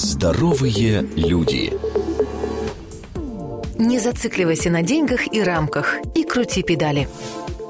Здоровые люди. Не зацикливайся на деньгах и рамках и крути педали.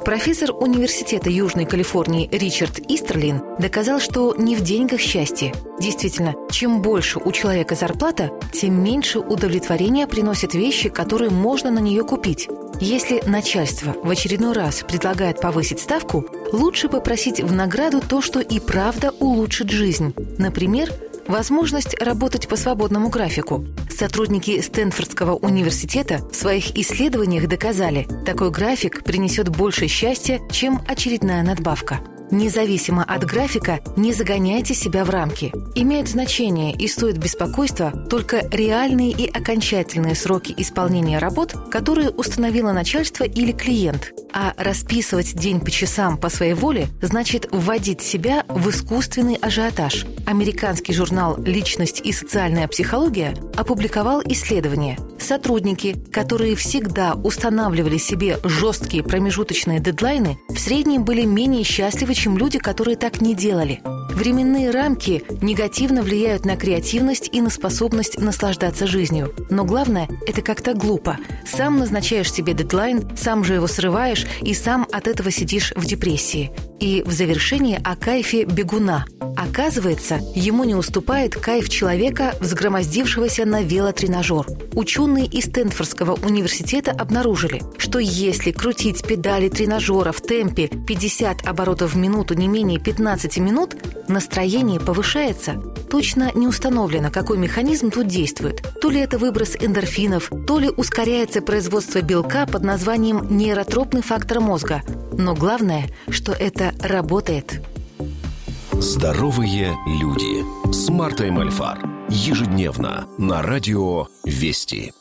Профессор Университета Южной Калифорнии Ричард Истерлин доказал, что не в деньгах счастье. Действительно, чем больше у человека зарплата, тем меньше удовлетворения приносят вещи, которые можно на нее купить. Если начальство в очередной раз предлагает повысить ставку, лучше попросить в награду то, что и правда улучшит жизнь. Например, возможность работать по свободному графику. Сотрудники Стэнфордского университета в своих исследованиях доказали, такой график принесет больше счастья, чем очередная надбавка. Независимо от графика, не загоняйте себя в рамки. Имеют значение и стоит беспокойства только реальные и окончательные сроки исполнения работ, которые установило начальство или клиент. А расписывать день по часам по своей воле значит вводить себя в искусственный ажиотаж. Американский журнал «Личность и социальная психология» опубликовал исследование. Сотрудники, которые всегда устанавливали себе жесткие промежуточные дедлайны, в среднем были менее счастливы, чем люди, которые так не делали. Временные рамки негативно влияют на креативность и на способность наслаждаться жизнью. Но главное – это как-то глупо. Сам назначаешь себе дедлайн, сам же его срываешь и сам от этого сидишь в депрессии. И в завершении о кайфе бегуна. Оказывается, ему не уступает кайф человека, взгромоздившегося на велотренажер. Ученые из Стэнфордского университета обнаружили, что если крутить педали тренажера в темпе 50 оборотов в минуту не менее 15 минут, настроение повышается. Точно не установлено, какой механизм тут действует. То ли это выброс эндорфинов, то ли ускоряется производство белка под названием нейротропный фактор мозга. Но главное, что это работает. Здоровые люди с Мартой Мальфар. Ежедневно на радио «Вести».